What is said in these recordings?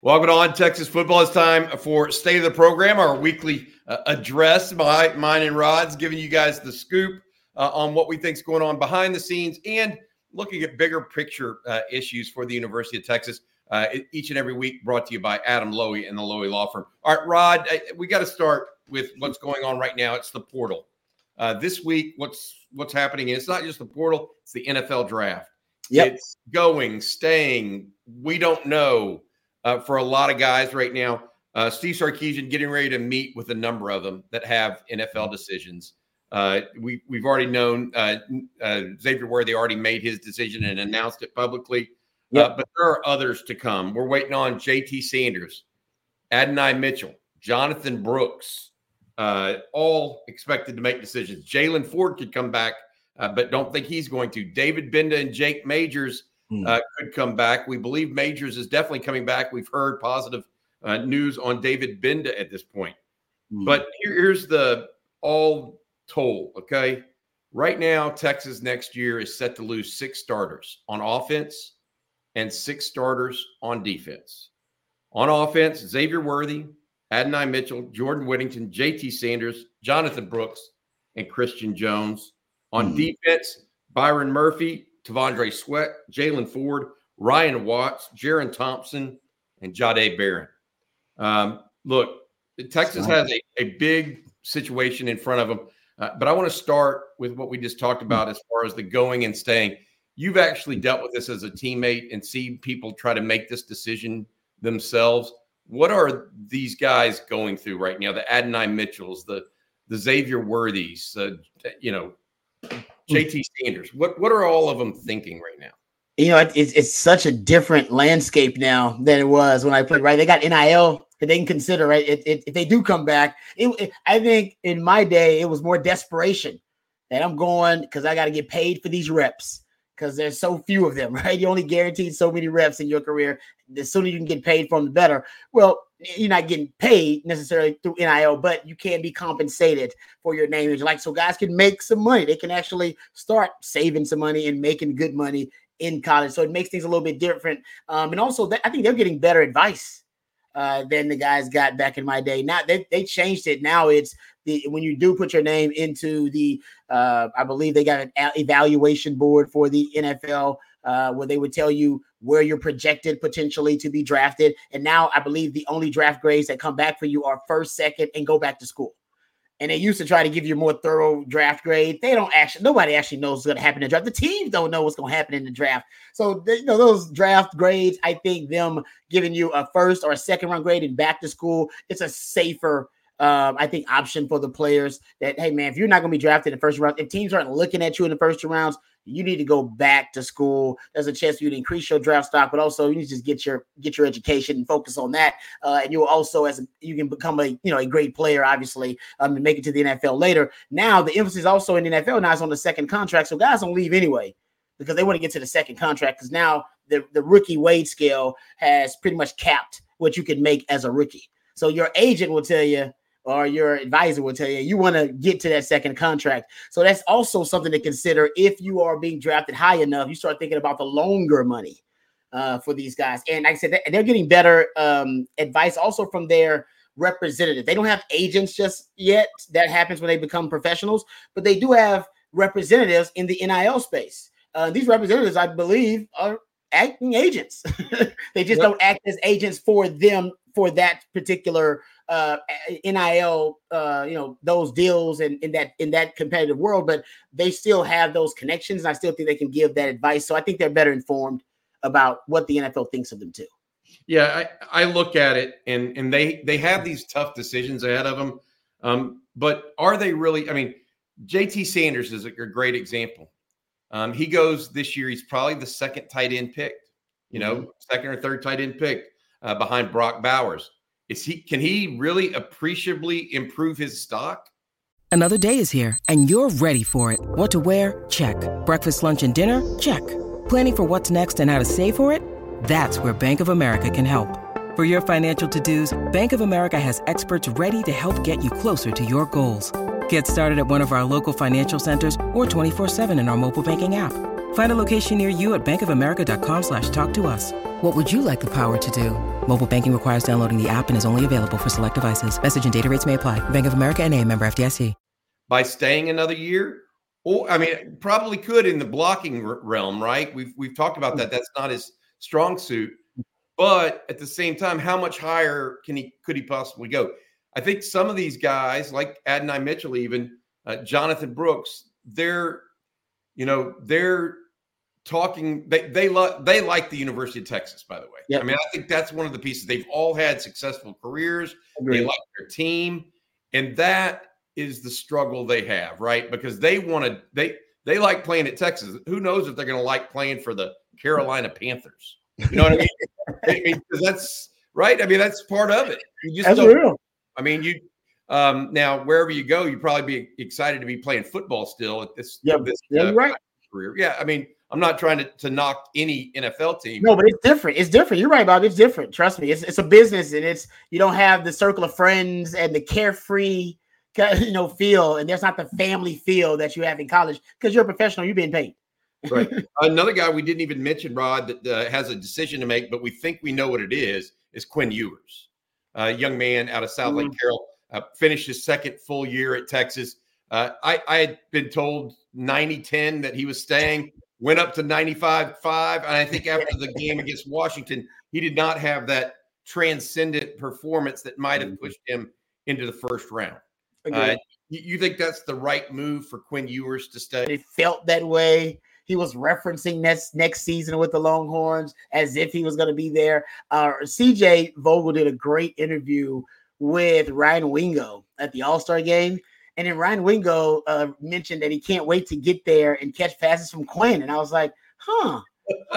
Welcome on Texas football. It's time for State of the Program, our weekly uh, address by mine and Rod's, giving you guys the scoop uh, on what we think is going on behind the scenes and looking at bigger picture uh, issues for the University of Texas. Uh, each and every week, brought to you by Adam Loewy and the Loewy Law Firm. All right, Rod, we got to start with what's going on right now. It's the portal. Uh, this week, what's what's happening? It's not just the portal; it's the NFL draft. Yep. It's going, staying. We don't know uh, for a lot of guys right now. Uh, Steve Sarkisian getting ready to meet with a number of them that have NFL decisions. Uh, we we've already known uh, uh, Xavier Worthy already made his decision and announced it publicly. Yep. Uh, but there are others to come. We're waiting on J.T. Sanders, Adonai Mitchell, Jonathon Brooks, all expected to make decisions. Jaylan Ford could come back, but don't think he's going to. David Gbenda and Jake Majors Hmm. uh, could come back. We believe Majors is definitely coming back. We've heard positive uh, news on David Gbenda at this point. Mm. But here, here's the all told, okay? Right now, Texas next year is set to lose six starters on offense and six starters on defense. On offense, Xavier Worthy, Adonai Mitchell, Jordan Whittington, JT Sanders, Jonathon Brooks, and Christian Jones. On mm. defense, Byron Murphy, T'Vondre Sweat, Jaylan Ford, Ryan Watts, Jerrin Thompson, and Jahdae Barron. Um, look, Texas has a, a big situation in front of them, uh, but I want to start with what we just talked about as far as the going and staying. You've actually dealt with this as a teammate and see people try to make this decision themselves. What are these guys going through right now? The Adonai Mitchells, the the Xavier Worthies, uh, you know, Hmm. JT Sanders. What what are all of them thinking right now? You know, it's it's such a different landscape now than it was when I played. Right, they got NIL that they can consider. Right, it, it, if they do come back, it, it, I think in my day it was more desperation that I'm going because I got to get paid for these reps because there's so few of them. Right, you only guaranteed so many reps in your career. The sooner you can get paid from, the better. Well, you're not getting paid necessarily through NIL, but you can be compensated for your name. Like so, guys can make some money. They can actually start saving some money and making good money in college. So it makes things a little bit different. Um, and also, I think they're getting better advice uh, than the guys got back in my day. Now they, they changed it. Now it's the when you do put your name into the, uh, I believe they got an evaluation board for the NFL uh, where they would tell you where you're projected potentially to be drafted. And now I believe the only draft grades that come back for you are first, second, and go back to school. And they used to try to give you a more thorough draft grade. They don't actually, nobody actually knows what's going to happen in the draft. The teams don't know what's going to happen in the draft. So, you know, those draft grades, I think them giving you a first or a second round grade and back to school, it's a safer um, I think option for the players that hey man, if you're not going to be drafted in the first round, if teams aren't looking at you in the first two rounds, you need to go back to school. There's a chance for you to increase your draft stock, but also you need to just get your get your education and focus on that. Uh, and you'll also as a, you can become a you know a great player, obviously, um, and make it to the NFL later. Now the emphasis also in the NFL now is on the second contract, so guys don't leave anyway because they want to get to the second contract because now the the rookie wage scale has pretty much capped what you can make as a rookie. So your agent will tell you or your advisor will tell you you want to get to that second contract. So that's also something to consider if you are being drafted high enough. You start thinking about the longer money uh, for these guys. And like I said, they're getting better um, advice also from their representative. They don't have agents just yet. That happens when they become professionals, but they do have representatives in the NIL space. Uh, these representatives, I believe, are acting agents. they just yep. don't act as agents for them for that particular uh, NIL, uh, you know, those deals and in that in that competitive world, but they still have those connections. And I still think they can give that advice. So I think they're better informed about what the NFL thinks of them too. Yeah, I, I look at it and and they they have these tough decisions ahead of them. Um, but are they really? I mean, JT Sanders is a, a great example. Um, he goes this year. He's probably the second tight end picked. You know, mm-hmm. second or third tight end picked uh, behind Brock Bowers. Is he can he really appreciably improve his stock? Another day is here and you're ready for it. What to wear? Check. Breakfast, lunch, and dinner? Check. Planning for what's next and how to save for it? That's where Bank of America can help. For your financial to-dos, Bank of America has experts ready to help get you closer to your goals. Get started at one of our local financial centers or 24-7 in our mobile banking app. Find a location near you at bankofamerica.com slash talk to us. What would you like the power to do? Mobile banking requires downloading the app and is only available for select devices. Message and data rates may apply. Bank of America and a member FDIC. By staying another year, or I mean, probably could in the blocking realm, right? We've we've talked about that. That's not his strong suit. But at the same time, how much higher can he could he possibly go? I think some of these guys, like Adonai Mitchell, even uh, Jonathon Brooks, they're you know they're talking they they love they like the University of Texas, by the way. Yep. I mean, I think that's one of the pieces. They've all had successful careers. Agreed. They like their team. And that is the struggle they have, right? Because they want to they they like playing at Texas. Who knows if they're going to like playing for the Carolina Panthers? You know what I mean? I mean, that's right. I mean, that's part of it. You just that's real. I mean, you um, now wherever you go, you'd probably be excited to be playing football still at this. Yeah, this, yeah, uh, right. Career. Yeah, I mean, I'm not trying to, to knock any NFL team. No, but it's different. It's different. You're right, Bob. It's different. Trust me. It's it's a business, and it's you don't have the circle of friends and the carefree, you know, feel, and there's not the family feel that you have in college because you're a professional. You're being paid. right. Another guy we didn't even mention, Rod, that uh, has a decision to make, but we think we know what it is. Is Quinn Ewers, a young man out of South mm-hmm. Lake Carroll, uh, finished his second full year at Texas. Uh, I, I had been told 90 10 that he was staying went up to 95 5. And I think after the game against Washington, he did not have that transcendent performance that might have mm-hmm. pushed him into the first round. Uh, you, you, think that's the right move for Quinn Ewers to stay? It felt that way. He was referencing next next season with the Longhorns as if he was going to be there. Uh, CJ Vogel did a great interview with Ryan Wingo at the All Star game, and then Ryan Wingo uh, mentioned that he can't wait to get there and catch passes from Quinn. And I was like, huh,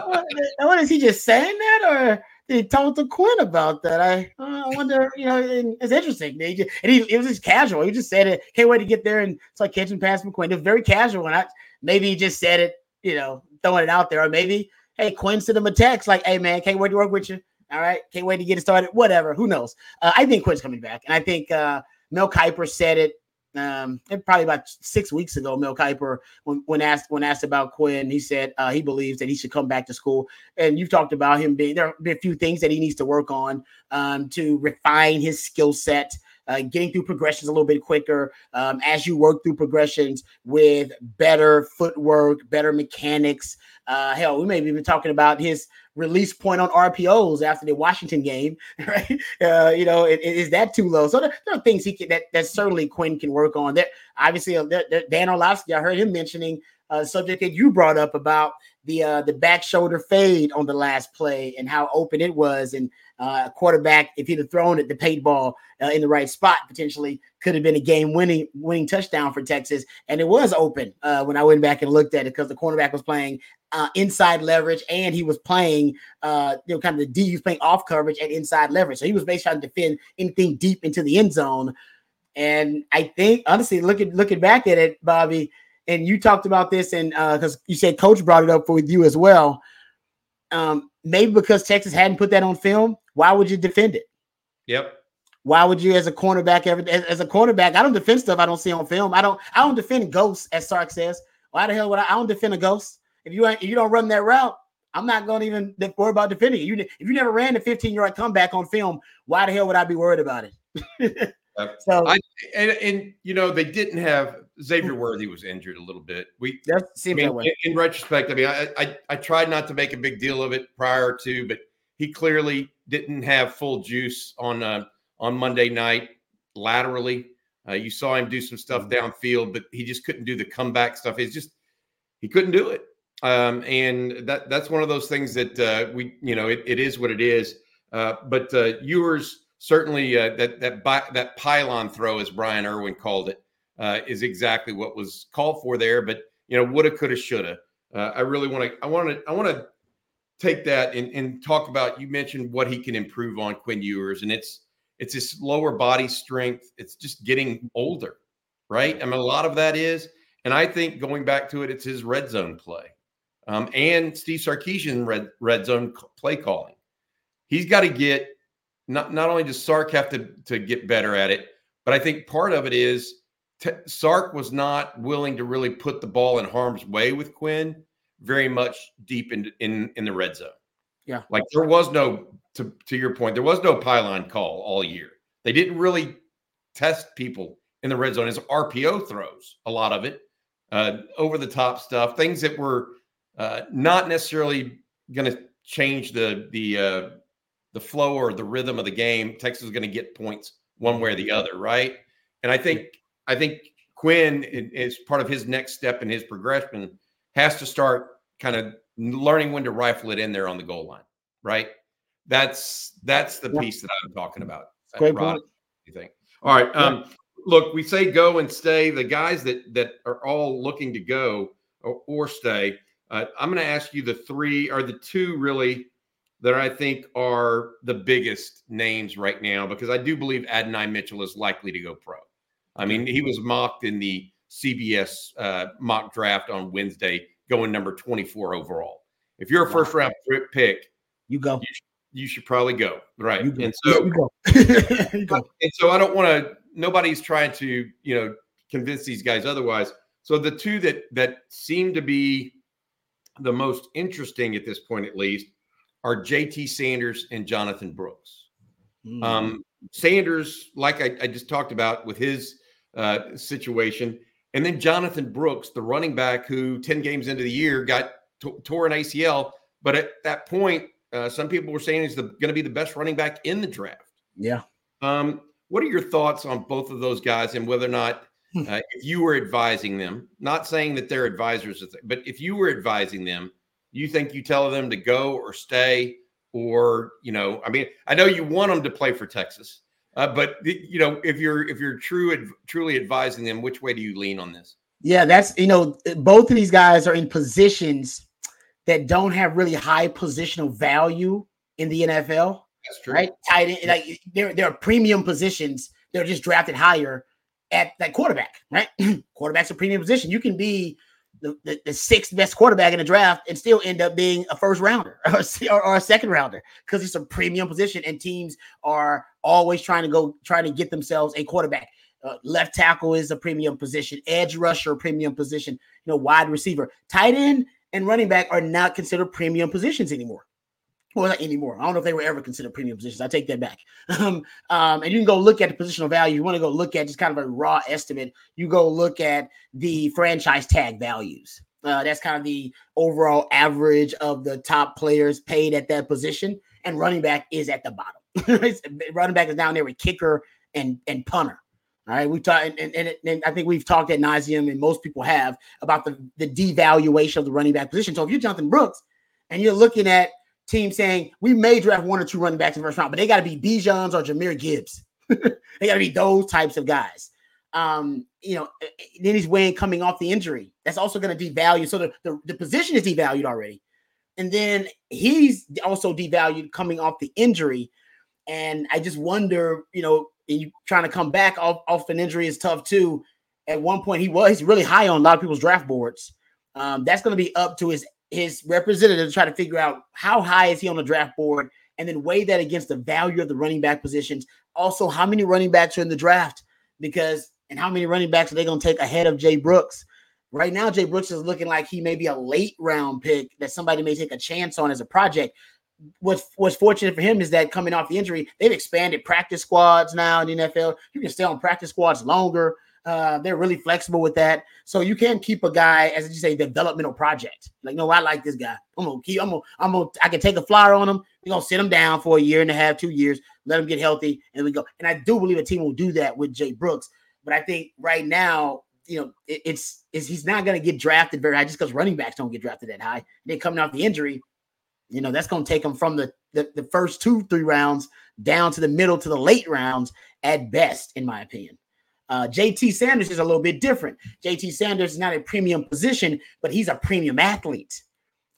what, what is he just saying that? Or did he talk to Quinn about that? I, uh, I wonder, you know, it's interesting. Just, and he, it was just casual. He just said it, can't wait to get there and start catching passes from Quinn. It was very casual. And I, maybe he just said it, you know, throwing it out there. Or maybe, hey, Quinn sent him a text like, hey, man, can't wait to work with you. All right. Can't wait to get it started. Whatever. Who knows? Uh, I think Quinn's coming back. And I think uh, Mel Kiper said it um, probably about six weeks ago, Mel Kiper, when, when asked when asked about Quinn, he said uh, he believes that he should come back to school. And you've talked about him being there. Been a few things that he needs to work on um, to refine his skill set. Uh, getting through progressions a little bit quicker um, as you work through progressions with better footwork, better mechanics. Uh, hell, we may be even talking about his release point on RPOs after the Washington game, right? Uh, you know, it, it, is that too low? So there, there, are things he can that that certainly Quinn can work on. That obviously uh, Dan Orlovsky, I heard him mentioning a subject that you brought up about the uh, the back shoulder fade on the last play and how open it was, and uh, quarterback if he'd have thrown it the fade ball uh, in the right spot potentially could have been a game winning winning touchdown for Texas, and it was open uh, when I went back and looked at it because the cornerback was playing uh, inside leverage, and he was playing, uh, you know, kind of the D. He was playing off coverage and inside leverage, so he was basically trying to defend anything deep into the end zone. And I think, honestly, looking looking back at it, Bobby, and you talked about this, and because uh, you said Coach brought it up with you as well. Um, maybe because Texas hadn't put that on film, why would you defend it? Yep. Why would you, as a cornerback, ever as, as, a cornerback? I don't defend stuff I don't see on film. I don't. I don't defend ghosts, as Sark says. Why the hell would I? I don't defend a ghost. If you ain't, if you don't run that route, I'm not going to even worry about defending it. You, if you never ran the 15 yard comeback on film, why the hell would I be worried about it? so, I, and, and, you know, they didn't have Xavier Worthy was injured a little bit. We, that I mean, in, in, retrospect, I mean, I, I, I tried not to make a big deal of it prior to, but he clearly didn't have full juice on uh, on Monday night laterally. Uh, you saw him do some stuff mm-hmm. downfield, but he just couldn't do the comeback stuff. It's just he couldn't do it. Um, and that that's one of those things that uh, we, you know, it, it is what it is. Uh, but uh, Ewers certainly uh, that that that pylon throw, as Brian Irwin called it, uh, is exactly what was called for there. But you know, woulda, coulda, shoulda. Uh, I really want to. I want to. I want to take that and, and talk about. You mentioned what he can improve on Quinn Ewers, and it's it's his lower body strength. It's just getting older, right? I mean, a lot of that is, and I think going back to it, it's his red zone play um, and Steve Sarkisian red red zone play calling. He's got to get not not only does Sark have to to get better at it, but I think part of it is t- Sark was not willing to really put the ball in harm's way with Quinn very much deep in in in the red zone. Yeah. Like there was no to to your point, there was no pylon call all year. They didn't really test people in the red zone as RPO throws, a lot of it, uh, over the top stuff, things that were uh, not necessarily going to change the the uh, the flow or the rhythm of the game. Texas is going to get points one way or the other, right? And I think I think Quinn is part of his next step in his progression has to start kind of learning when to rifle it in there on the goal line, right? That's that's the piece that I'm talking about. Great Rod, point. You think? All right. Um, look, we say go and stay. The guys that that are all looking to go or, or stay. Uh, I'm going to ask you the three or the two really that I think are the biggest names right now because I do believe Adonai Mitchell is likely to go pro. I mean, he was mocked in the CBS uh, mock draft on Wednesday, going number 24 overall. If you're a first round pick, you go. You should, you should probably go right. Go. And so, yeah, you go. you go. and so I don't want to. Nobody's trying to you know convince these guys otherwise. So the two that that seem to be the most interesting at this point, at least, are JT Sanders and Jonathon Brooks. Mm. Um, Sanders, like I, I, just talked about with his uh, situation, and then Jonathon Brooks, the running back who 10 games into the year got t- tore an ACL. But at that point, uh, some people were saying he's going to be the best running back in the draft. Yeah. Um, what are your thoughts on both of those guys and whether or not. Uh, if you were advising them, not saying that they're advisors, but if you were advising them, you think you tell them to go or stay or you know i mean i know you want them to play for texas uh, but you know if you're if you're true truly advising them which way do you lean on this? Yeah that's you know both of these guys are in positions that don't have really high positional value in the nfl that's true. right? Tight end like they're, they're premium positions. They're just drafted higher at that quarterback right? Quarterback's a premium position. You can be the, the, the, sixth best quarterback in the draft and still end up being a first rounder or, or a second rounder because it's a premium position and teams are always trying to go trying to get themselves a quarterback. Uh, left tackle is a premium position, edge rusher premium position, you know, wide receiver, tight end and running back are not considered premium positions anymore well, not anymore. I don't know if they were ever considered premium positions. I take that back. Um, um, and you can go look at the positional value. You want to go look at just kind of a raw estimate. You go look at the franchise tag values. Uh, that's kind of the overall average of the top players paid at that position. And running back is at the bottom. running back is down there with kicker and and punter. All right, we've talked, and, and, and, I think we've talked at nauseum, and most people have about the the devaluation of the running back position. So if you're Jonathon Brooks and you're looking at team saying we may draft one or two running backs in the first round, but they got to be Bijan's or Jahmyr Gibbs. they got to be those types of guys. Um, you know, eh, eh, then he's weighing coming off the injury. That's also going to devalue. So the, the, the position is devalued already. And then he's also devalued coming off the injury. And I just wonder, you know, you trying to come back off, off an injury is tough too. At one point, he was really high on a lot of people's draft boards. Um, that's going to be up to his his representative to try to figure out how high is he on the draft board and then weigh that against the value of the running back positions. Also, how many running backs are in the draft? Because and how many running backs are they going to take ahead of Jay Brooks? Right now, Jay Brooks is looking like he may be a late round pick that somebody may take a chance on as a project. What's what's fortunate for him is that coming off the injury, they've expanded practice squads now in the NFL. You can stay on practice squads longer. Uh, they're really flexible with that. So you can keep a guy as you say developmental project. Like, no, I like this guy. I'm gonna keep. I'm gonna. I'm gonna. I can take a flyer on him. We're gonna sit him down for a year and a half, two years, let him get healthy, and we go. And I do believe a team will do that with Jay Brooks. But I think right now, you know, it, it's, it's he's not gonna get drafted very high just because running backs don't get drafted that high. Then coming off the injury, you know, that's gonna take him from the, the the first two, three rounds down to the middle to the late rounds at best, in my opinion. Uh, JT Sanders is a little bit different. JT Sanders is not a premium position, but he's a premium athlete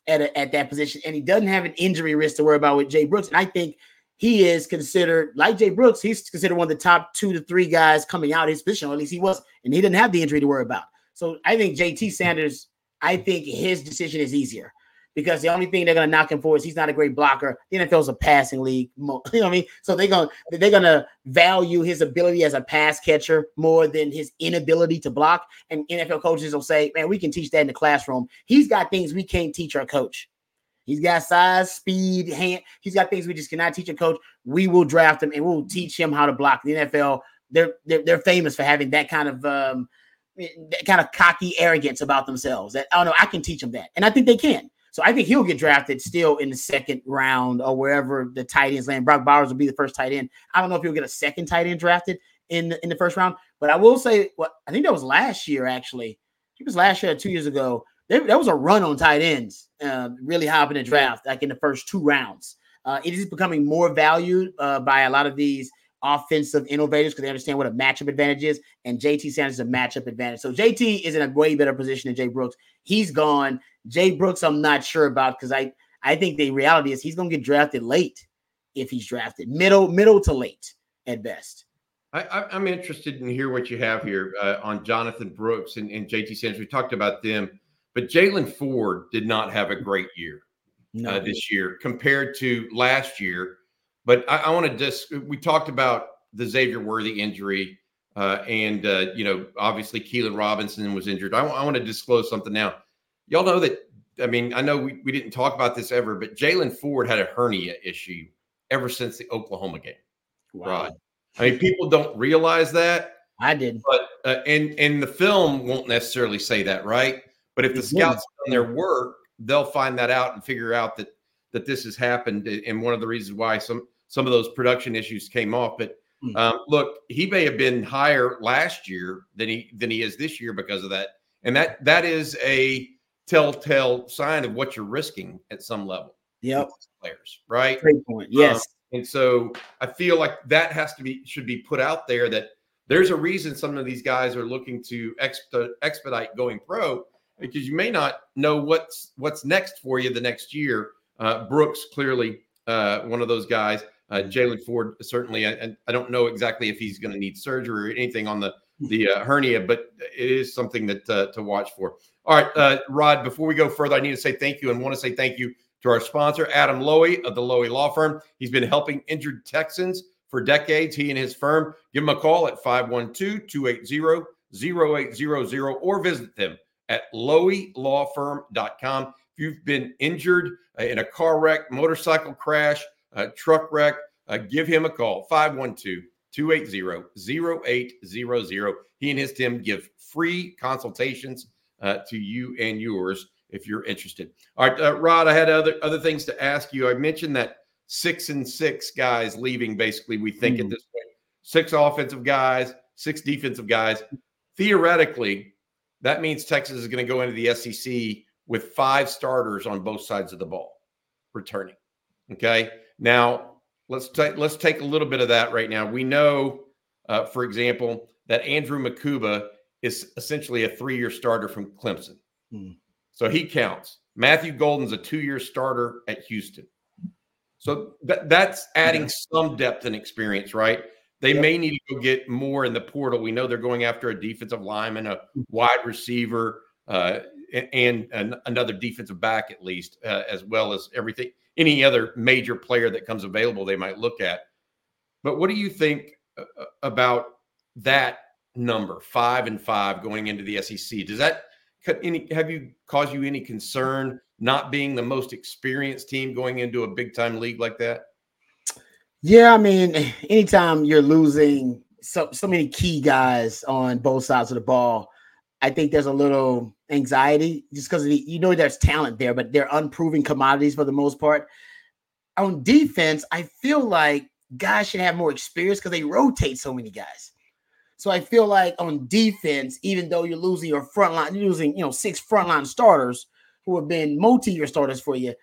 at, a, at that position. And he doesn't have an injury risk to worry about with Jay Brooks. And I think he is considered, like Jay Brooks, he's considered one of the top two to three guys coming out of his position, or at least he was, and he didn't have the injury to worry about. So I think JT Sanders, I think his decision is easier because the only thing they're gonna knock him for is he's not a great blocker. The NFL is a passing league, you know what I mean? So they're gonna they're gonna value his ability as a pass catcher more than his inability to block. And NFL coaches will say, "Man, we can teach that in the classroom." He's got things we can't teach our coach. He's got size, speed, hand. He's got things we just cannot teach a coach. We will draft him and we'll teach him how to block. The NFL, they're they're, they're famous for having that kind of um, that kind of cocky arrogance about themselves. That oh no, I can teach them that, and I think they can. So I think he'll get drafted still in the second round or wherever the tight ends land. Brock Bowers will be the first tight end. I don't know if he'll get a second tight end drafted in the, in the first round, but I will say what I think that was last year actually. It was last year two years ago. There, there was a run on tight ends, uh, really high up in the draft, like in the first two rounds. Uh, it is becoming more valued uh, by a lot of these offensive innovators because they understand what a matchup advantage is. And JT Sanders is a matchup advantage. So JT is in a way better position than Jay Brooks. He's gone. Jay Brooks, I'm not sure about because I I think the reality is he's going to get drafted late if he's drafted middle middle to late at best. I, I'm interested in hear what you have here uh, on Jonathon Brooks and, and, JT Sanders. We talked about them, but Jaylan Ford did not have a great year no. uh, this year compared to last year. But I, I want to just we talked about the Xavier Worthy injury, uh, and uh, you know obviously Keilan Robinson was injured. I, I want to disclose something now. Y'all know that. I mean, I know we, we didn't talk about this ever, but Jaylan Ford had a hernia issue ever since the Oklahoma game. Wow. Right. I mean, people don't realize that. I did. But uh, and and the film won't necessarily say that, right? But if the scouts done their work, they'll find that out and figure out that that this has happened. And one of the reasons why some some of those production issues came off. But hmm. um, look, he may have been higher last year than he than he is this year because of that, and that that is a telltale sign of what you're risking at some level. Yep, players, right? Great point. Um, yes. Um, and so I feel like that has to be should be put out there that there's a reason some of these guys are looking to expedite going pro because you may not know what's what's next for you the next year. Uh, Brooks clearly uh, one of those guys. Uh, Jaylan Ford certainly. I, I don't know exactly if he's going to need surgery or anything on the the uh, hernia, but it is something that uh, to watch for. All right, uh, Rod. Before we go further, I need to say thank you and want to say thank you to our sponsor, Adam Loewy of the Loewy Law Firm. He's been helping injured Texans for decades. He and his firm. Give him a call at 512-280-0800 or visit them at loewylawfirm.com. If you've been injured uh, in a car wreck, motorcycle crash, truck wreck, uh, give him a call 512 280 0800. He and his team give free consultations uh, to you and yours if you're interested. All right, uh, Rod, I had other other things to ask you. I mentioned that six and six guys leaving. Basically, we think mm-hmm. at this point, six offensive guys, six defensive guys. Theoretically, that means Texas is going to go into the SEC with five starters on both sides of the ball returning. Okay. Now let's take let's take a little bit of that right now. We know, uh, for example, that Andrew Mukuba is essentially a three-year starter from Clemson, hmm. so he counts. Matthew Golden's a two-year starter at Houston, so that, that's adding some depth and experience, right? They yep. may need to go get more in the portal. We know they're going after a defensive lineman, a hmm. wide receiver, uh, and, and, another defensive back at least, uh, as well as everything any other major player that comes available they might look at. But what do you think uh, uh, about that number, five and five going into the SEC? Does that cut any have you caused you any concern not being the most experienced team going into a big time league like that? Yeah, I mean, anytime you're losing so so many key guys on both sides of the ball, I think there's a little anxiety just because you know there's talent there, but they're unproven commodities for the most part. On defense, I feel like guys should have more experience because they rotate so many guys. So I feel like on defense, even though you're losing your front line, you're losing, you know, six frontline starters who have been multi-year starters for you,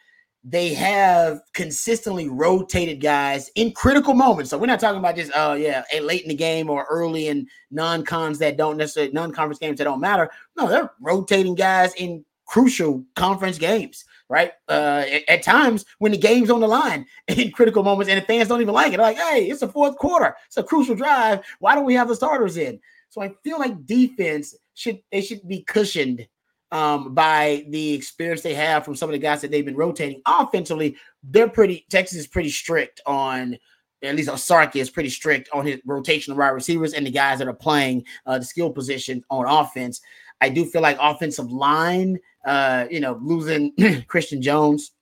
they have consistently rotated guys in critical moments. So we're not talking about just oh yeah, late in the game or early in non-cons that don't necessarily non-conference games that don't matter. No, they're rotating guys in crucial conference games, right? Uh, at, times when the game's on the line in critical moments, and the fans don't even like it. They're like, hey, it's the fourth quarter, it's a crucial drive. Why don't we have the starters in? So I feel like defense should they should be cushioned um, by the experience they have from some of the guys that they've been rotating. Offensively, they're pretty. Texas is pretty strict on. At least Sark is pretty strict on his rotation of wide receivers and the guys that are playing uh, the skill position on offense. I do feel like offensive line, uh, you know, losing Christian Jones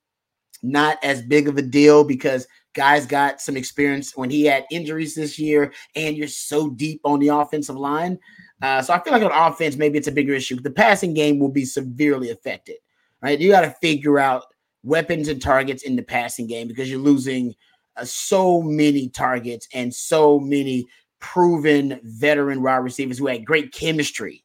not as big of a deal because guys got some experience when he had injuries this year, and you're so deep on the offensive line. Uh, so I feel like on offense, maybe it's a bigger issue. The passing game will be severely affected, right? You got to figure out weapons and targets in the passing game because you're losing uh, so many targets and so many proven veteran wide receivers who had great chemistry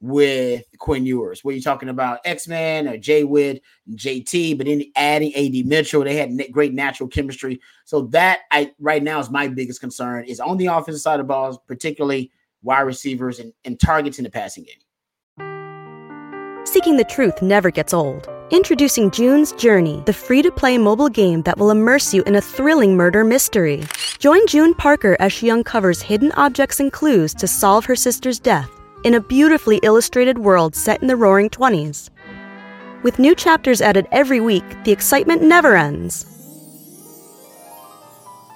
with Quinn Ewers. Were you talking about X Men or Jay Wood, JT, but then adding AD Mitchell, they had great natural chemistry. So that I right now is my biggest concern is on the offensive side of balls, particularly wide receivers and, and targets in the passing game. Seeking the truth never gets old. Introducing June's Journey, the free to play mobile game that will immerse you in a thrilling murder mystery. Join June Parker as she uncovers hidden objects and clues to solve her sister's death in a beautifully illustrated world set in the roaring 20s. With new chapters added every week, the excitement never ends.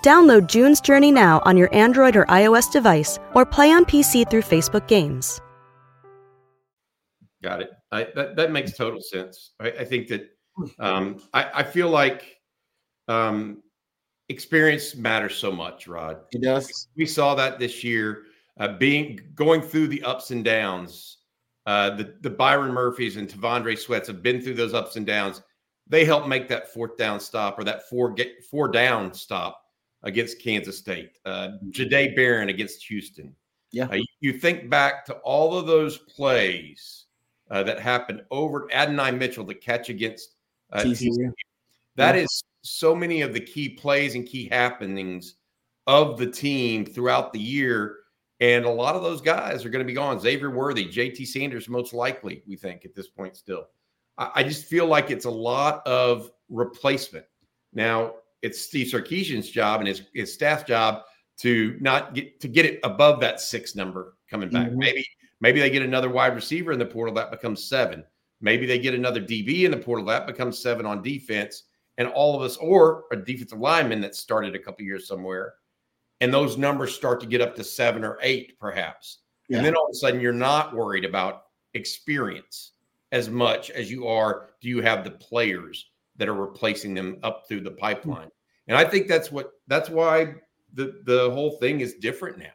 Download June's Journey now on your Android or iOS device or play on PC through Facebook Games. Got it. I, that, that makes total sense. I, I think that um, I, I, feel like um, experience matters so much, Rod. It does. We saw that this year uh, being going through the ups and downs. Uh, the the Byron Murphys and T'Vondre Sweats have been through those ups and downs. They helped make that fourth down stop or that four get four down stop against Kansas State. Uh, Jahdae Barron against Houston. Yeah, uh, you, you, think back to all of those plays uh, that happened over Adonai Mitchell to catch against uh, TCU. That yeah. is so many of the key plays and key happenings of the team throughout the year and a lot of those guys are going to be gone. Xavier Worthy, JT Sanders, most likely, we think at this point still. I, I just feel like it's a lot of replacement. Now, it's Steve Sarkisian's job and his, his staff job to not get to get it above that six number coming back. Mm-hmm. Maybe maybe they get another wide receiver in the portal that becomes seven. Maybe they get another DB in the portal that becomes seven on defense. And all of us, or a defensive lineman that started a couple years somewhere, and those numbers start to get up to seven or eight, perhaps. Yeah. And then all of a sudden, you're not worried about experience as much as you are. Do you have the players that are replacing them up through the pipeline? And I think that's what that's why the the whole thing is different now.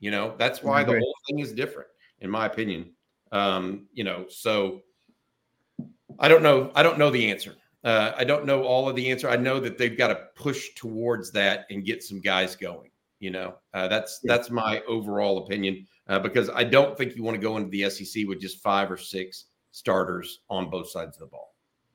You know, that's why the whole thing is different, in my opinion. Um, you know, so I don't know. I don't know the answer. Uh, I don't know all of the answer. I know that they've got to push towards that and get some guys going. You know, uh, that's yeah. that's my overall opinion uh, because I don't think you want to go into the SEC with just five or six starters on both sides of the ball.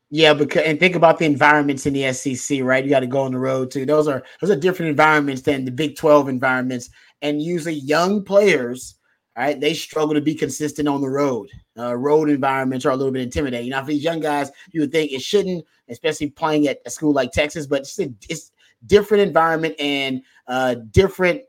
Yeah, because and think about the environments in the SEC, right? You got to go on the road too. Those are those are different environments than the Big Twelve environments, and usually young players right? They struggle to be consistent on the road. Uh, road environments are a little bit intimidating. Now, for these young guys, you would think it shouldn't, especially playing at a school like Texas, but it's, a, it's different environment and uh, different,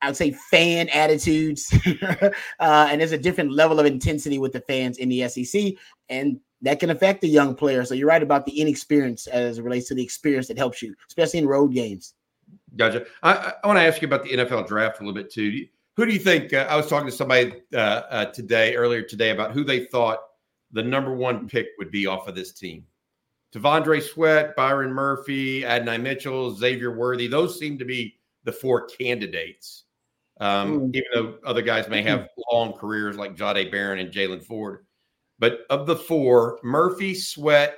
I would say, fan attitudes. uh, and there's a different level of intensity with the fans in the SEC. And that can affect the young player. So you're right about the inexperience as it relates to the experience that helps you, especially in road games. Gotcha. I, I want to ask you about the NFL draft a little bit too. Who do you think? Uh, I was talking to somebody uh, uh, today, earlier today, about who they thought the number one pick would be off of this team. T'Vondre Sweat, Byron Murphy, Adonai Mitchell, Xavier Worthy. Those seem to be the four candidates. Um, mm. Even though other guys may have long careers like Jahdae Barron and Jaylan Ford. But of the four, Murphy, Sweat,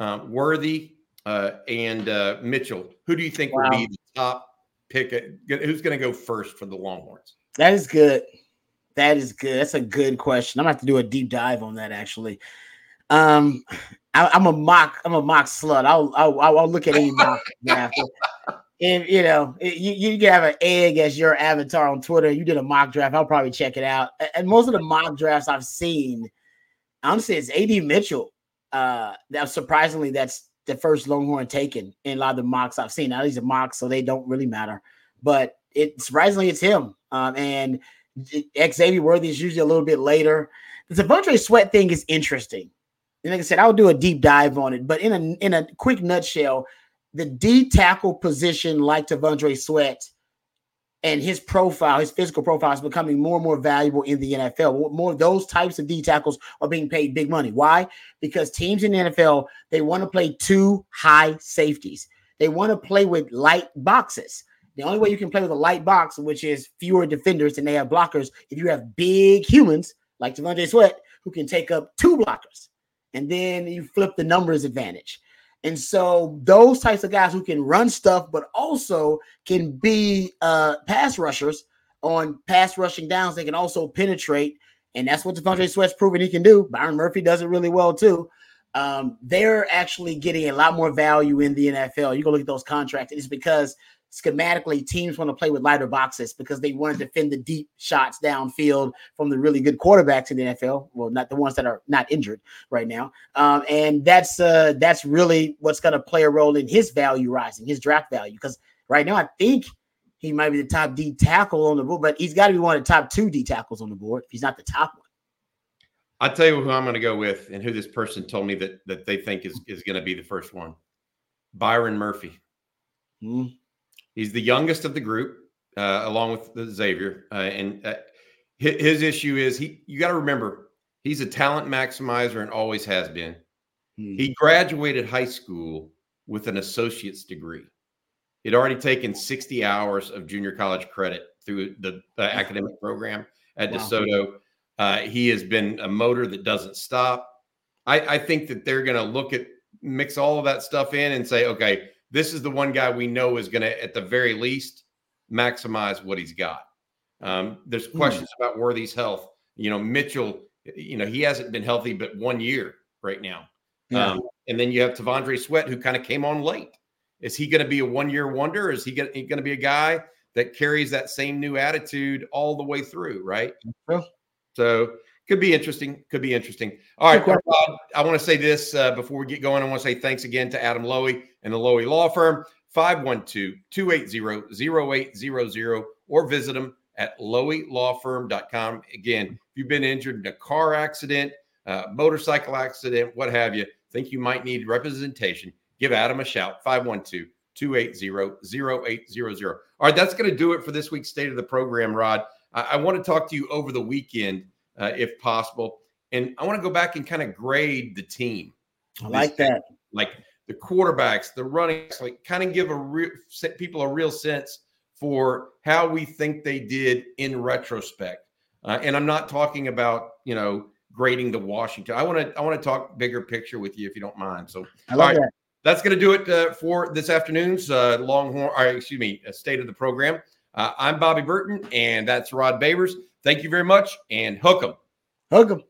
um, Worthy, uh, and uh, Mitchell, who do you think wow. will be the top pick it. Who's going to go first for the Longhorns? That is good. That is good. That's a good question. I'm going to have to do a deep dive on that actually. Um, I, am a mock. I'm a mock slut. I'll I'll, I'll look at any mock draft. And you know, you, you have an egg as your avatar on Twitter. You did a mock draft. I'll probably check it out. And most of the mock drafts I've seen, honestly, it's AD Mitchell. Uh, that surprisingly, that's the first Longhorn taken in a lot of the mocks I've seen. Now these are mocks, so they don't really matter. But it surprisingly, it's him. Um, and Xavier Worthy is usually a little bit later. The T'Vondre Sweat thing is interesting. And like I said, I'll do a deep dive on it. But in a in a quick nutshell, the D tackle position, like T'Vondre Sweat, and his profile, his physical profile is becoming more and more valuable in the NFL. More of those types of D tackles are being paid big money. Why? Because teams in the NFL, they want to play two high safeties. They want to play with light boxes. The only way you can play with a light box, which is fewer defenders than they have blockers, if you have big humans like T'Vondre Sweat, who can take up two blockers. And then you flip the numbers advantage. And so those types of guys who can run stuff, but also can be uh, pass rushers on pass rushing downs, they can also penetrate. And that's what T'Vondre Sweat's proven he can do. Byron Murphy does it really well too. Um, they're actually getting a lot more value in the NFL. You go look at those contracts, it's because schematically teams want to play with lighter boxes because they want to defend the deep shots downfield from the really good quarterbacks in the NFL. Well, not the ones that are not injured right now. Um, and that's uh, that's really what's going to play a role in his value rising, his draft value. Because right now, I think he might be the top D tackle on the board, but he's got to be one of the top two D tackles on the board if he's not the top one. I'll tell you who I'm going to go with and who this person told me that that they think is, is going to be the first one. Byron Murphy. Mm-hmm. He's the youngest of the group, uh, along with Xavier. Uh, and uh, his, his, issue is he. You got to remember he's a talent maximizer and always has been. Hmm. He graduated high school with an associate's degree. He'd already taken 60 hours of junior college credit through the academic program at wow. DeSoto. Uh, he has been a motor that doesn't stop. I, I think that they're going to look at mix all of that stuff in and say, okay, this is the one guy we know is going to, at the very least, maximize what he's got. Um, there's hmm. questions mm. about Worthy's health. You know, Mitchell, you know, he hasn't been healthy but one year right now. Yeah. Um, and then you have T'Vondre Sweat, who kind of came on late. Is he going to be a one year wonder? Is he going to be a guy that carries that same new attitude all the way through? Right. So could be interesting. Could be interesting. All right, I want to say this uh, before we get going. I want to say thanks again to Adam Loewy and the Loewy Law Firm, 512-280-0800, or visit them at loewylawfirm.com. Again, if you've been injured in a car accident, uh, motorcycle accident, what have you, think you might need representation, give Adam a shout, 512 280 0800. All right, that's going to do it for this week's State of the Program, Rod. I, I want to talk to you over the weekend uh, if possible. And I want to go back and kind of grade the team. I like that. Like the quarterbacks, the running, like kind of give a real people a real sense for how we think they did in retrospect. Uh, and I'm not talking about you know grading the Washington. I want to I want to talk bigger picture with you if you don't mind. So I love that. That's going to do it uh, for this afternoon's uh, Longhorn, or excuse me, uh, state of the program. Uh, I'm Bobby Burton, and that's Rod Babers. Thank you very much and hook 'em. Hook 'em.